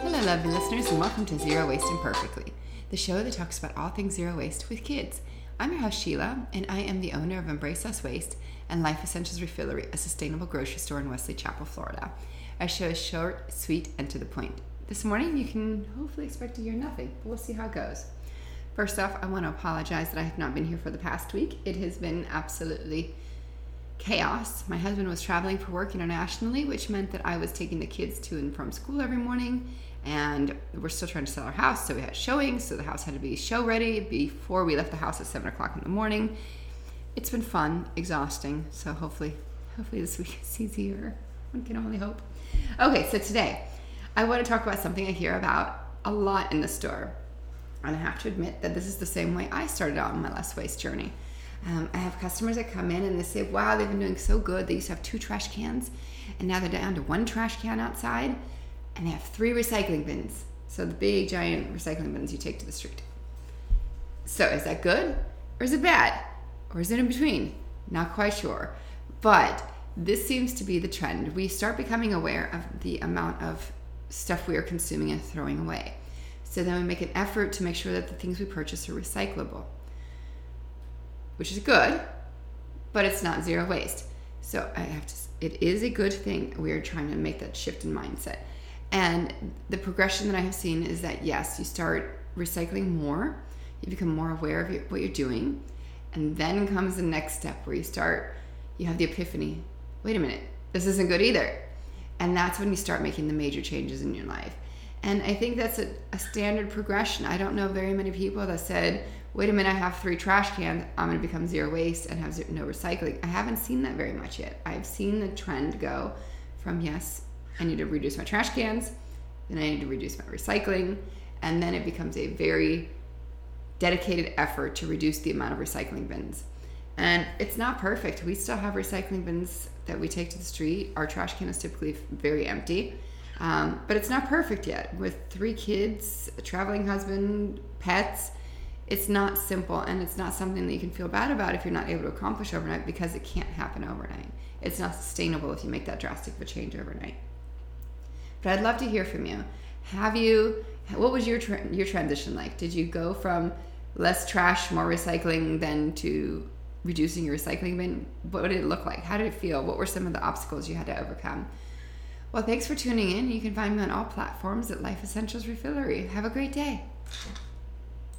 Hello, lovely listeners, and welcome to Zero Waste Imperfectly, the show that talks about all things zero waste with kids. I'm your host, Sheila, and I am the owner of Embrace Us Waste and Life Essentials Refillery, a sustainable grocery store in Wesley Chapel, Florida. Our show is short, sweet, and to the point. This morning, you can hopefully expect to hear nothing, but we'll see how it goes. First off, I want to apologize that I have not been here for the past week. It has been absolutely chaos. My husband was traveling for work internationally, which meant that I was taking the kids to and from school every morning. And we're still trying to sell our house, so we had showings, so the house had to be show ready before we left the house at seven o'clock in the morning. It's been fun, exhausting, so hopefully, hopefully this week is easier. One can only hope. Okay, so today I want to talk about something I hear about a lot in the store. And I have to admit that this is the same way I started out on my less waste journey. Um, I have customers that come in and they say, wow, they've been doing so good. They used to have two trash cans, and now they're down to one trash can outside, and they have three recycling bins. So the big, giant recycling bins you take to the street. So is that good or is it bad? Or is it in between? Not quite sure. But this seems to be the trend. We start becoming aware of the amount of stuff we are consuming and throwing away. So then we make an effort to make sure that the things we purchase are recyclable which is good, but it's not zero waste. So I have to, it is a good thing. We are trying to make that shift in mindset. And the progression that I have seen is that yes, you start recycling more, you become more aware of what you're doing. And then comes the next step where you start, you have the epiphany wait a minute, this isn't good either. And that's when you start making the major changes in your life. And I think that's a, a standard progression. I don't know very many people that said, wait a minute, I have three trash cans, I'm to become zero waste and have zero, no recycling. I haven't seen that very much yet. I've seen the trend go from yes, I need to reduce my trash cans, then I need to reduce my recycling, and then it becomes a very dedicated effort to reduce the amount of recycling bins. And it's not perfect. We still have recycling bins that we take to the street. Our trash can is typically very empty. Um, but it's not perfect yet. With three kids, a traveling husband, pets, it's not simple and it's not something that you can feel bad about if you're not able to accomplish overnight because it can't happen overnight. It's not sustainable if you make that drastic of a change overnight. But I'd love to hear from you. Have you what was your tra- your transition like? Did you go from less trash, more recycling than to reducing your recycling bin? What did it look like? How did it feel? What were some of the obstacles you had to overcome? Well, thanks for tuning in. You can find me on all platforms at Life Essentials Refillery. Have a great day.